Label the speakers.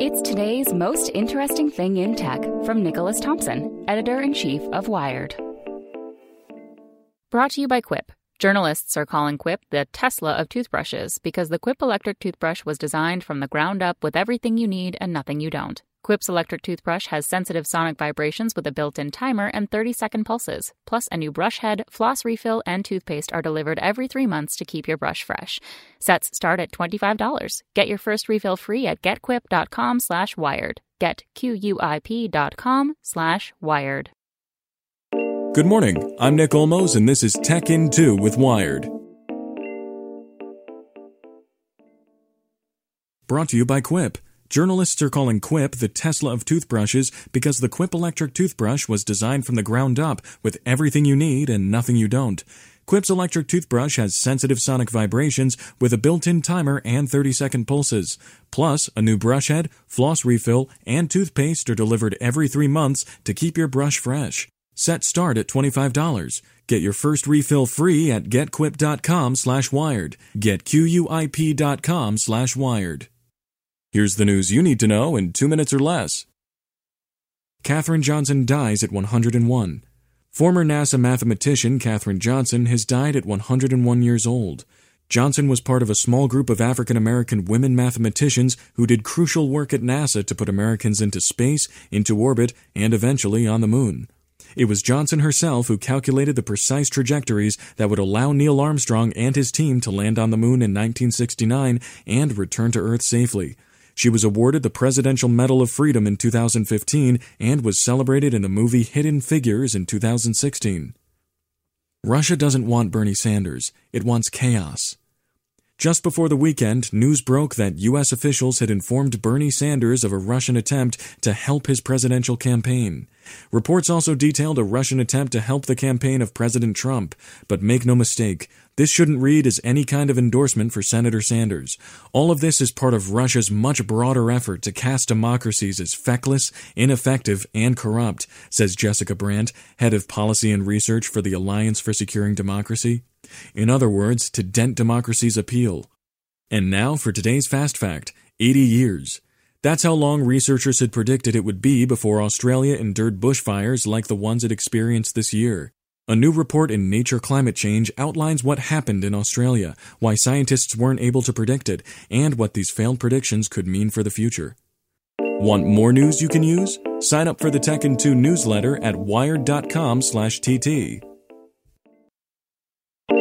Speaker 1: It's today's most interesting thing in tech from Nicholas Thompson, editor in chief of Wired. Brought to you by Quip. Journalists are calling Quip the Tesla of toothbrushes because the Quip electric toothbrush was designed from the ground up with everything you need and nothing you don't. Quip's electric toothbrush has sensitive sonic vibrations with a built in timer and 30 second pulses. Plus, a new brush head, floss refill, and toothpaste are delivered every three months to keep your brush fresh. Sets start at $25. Get your first refill free at getquip.com slash wired. Get Q-U-I-P.com slash wired.
Speaker 2: Good morning. I'm Nick Olmos, and this is Tech in 2 with Wired. Brought to you by Quip. Journalists are calling Quip the Tesla of toothbrushes because the Quip electric toothbrush was designed from the ground up with everything you need and nothing you don't. Quip's electric toothbrush has sensitive sonic vibrations with a built-in timer and 30-second pulses. Plus, a new brush head, floss refill, and toothpaste are delivered every three months to keep your brush fresh. Set start at $25. Get your first refill free at getquip.com slash wired. Get Q-U-I-P.com slash wired. Here's the news you need to know in two minutes or less. Katherine Johnson dies at 101. Former NASA mathematician Katherine Johnson has died at 101 years old. Johnson was part of a small group of African American women mathematicians who did crucial work at NASA to put Americans into space, into orbit, and eventually on the moon. It was Johnson herself who calculated the precise trajectories that would allow Neil Armstrong and his team to land on the moon in 1969 and return to Earth safely. She was awarded the Presidential Medal of Freedom in 2015 and was celebrated in the movie Hidden Figures in 2016. Russia doesn't want Bernie Sanders, it wants chaos. Just before the weekend, news broke that U.S. officials had informed Bernie Sanders of a Russian attempt to help his presidential campaign. Reports also detailed a Russian attempt to help the campaign of President Trump, but make no mistake, this shouldn't read as any kind of endorsement for Senator Sanders. All of this is part of Russia's much broader effort to cast democracies as feckless, ineffective, and corrupt, says Jessica Brandt, head of policy and research for the Alliance for Securing Democracy. In other words, to dent democracy's appeal. And now for today's fast fact 80 years. That's how long researchers had predicted it would be before Australia endured bushfires like the ones it experienced this year. A new report in Nature Climate Change outlines what happened in Australia, why scientists weren't able to predict it, and what these failed predictions could mean for the future. Want more news you can use? Sign up for the Tech in 2 newsletter at wired.com/tt.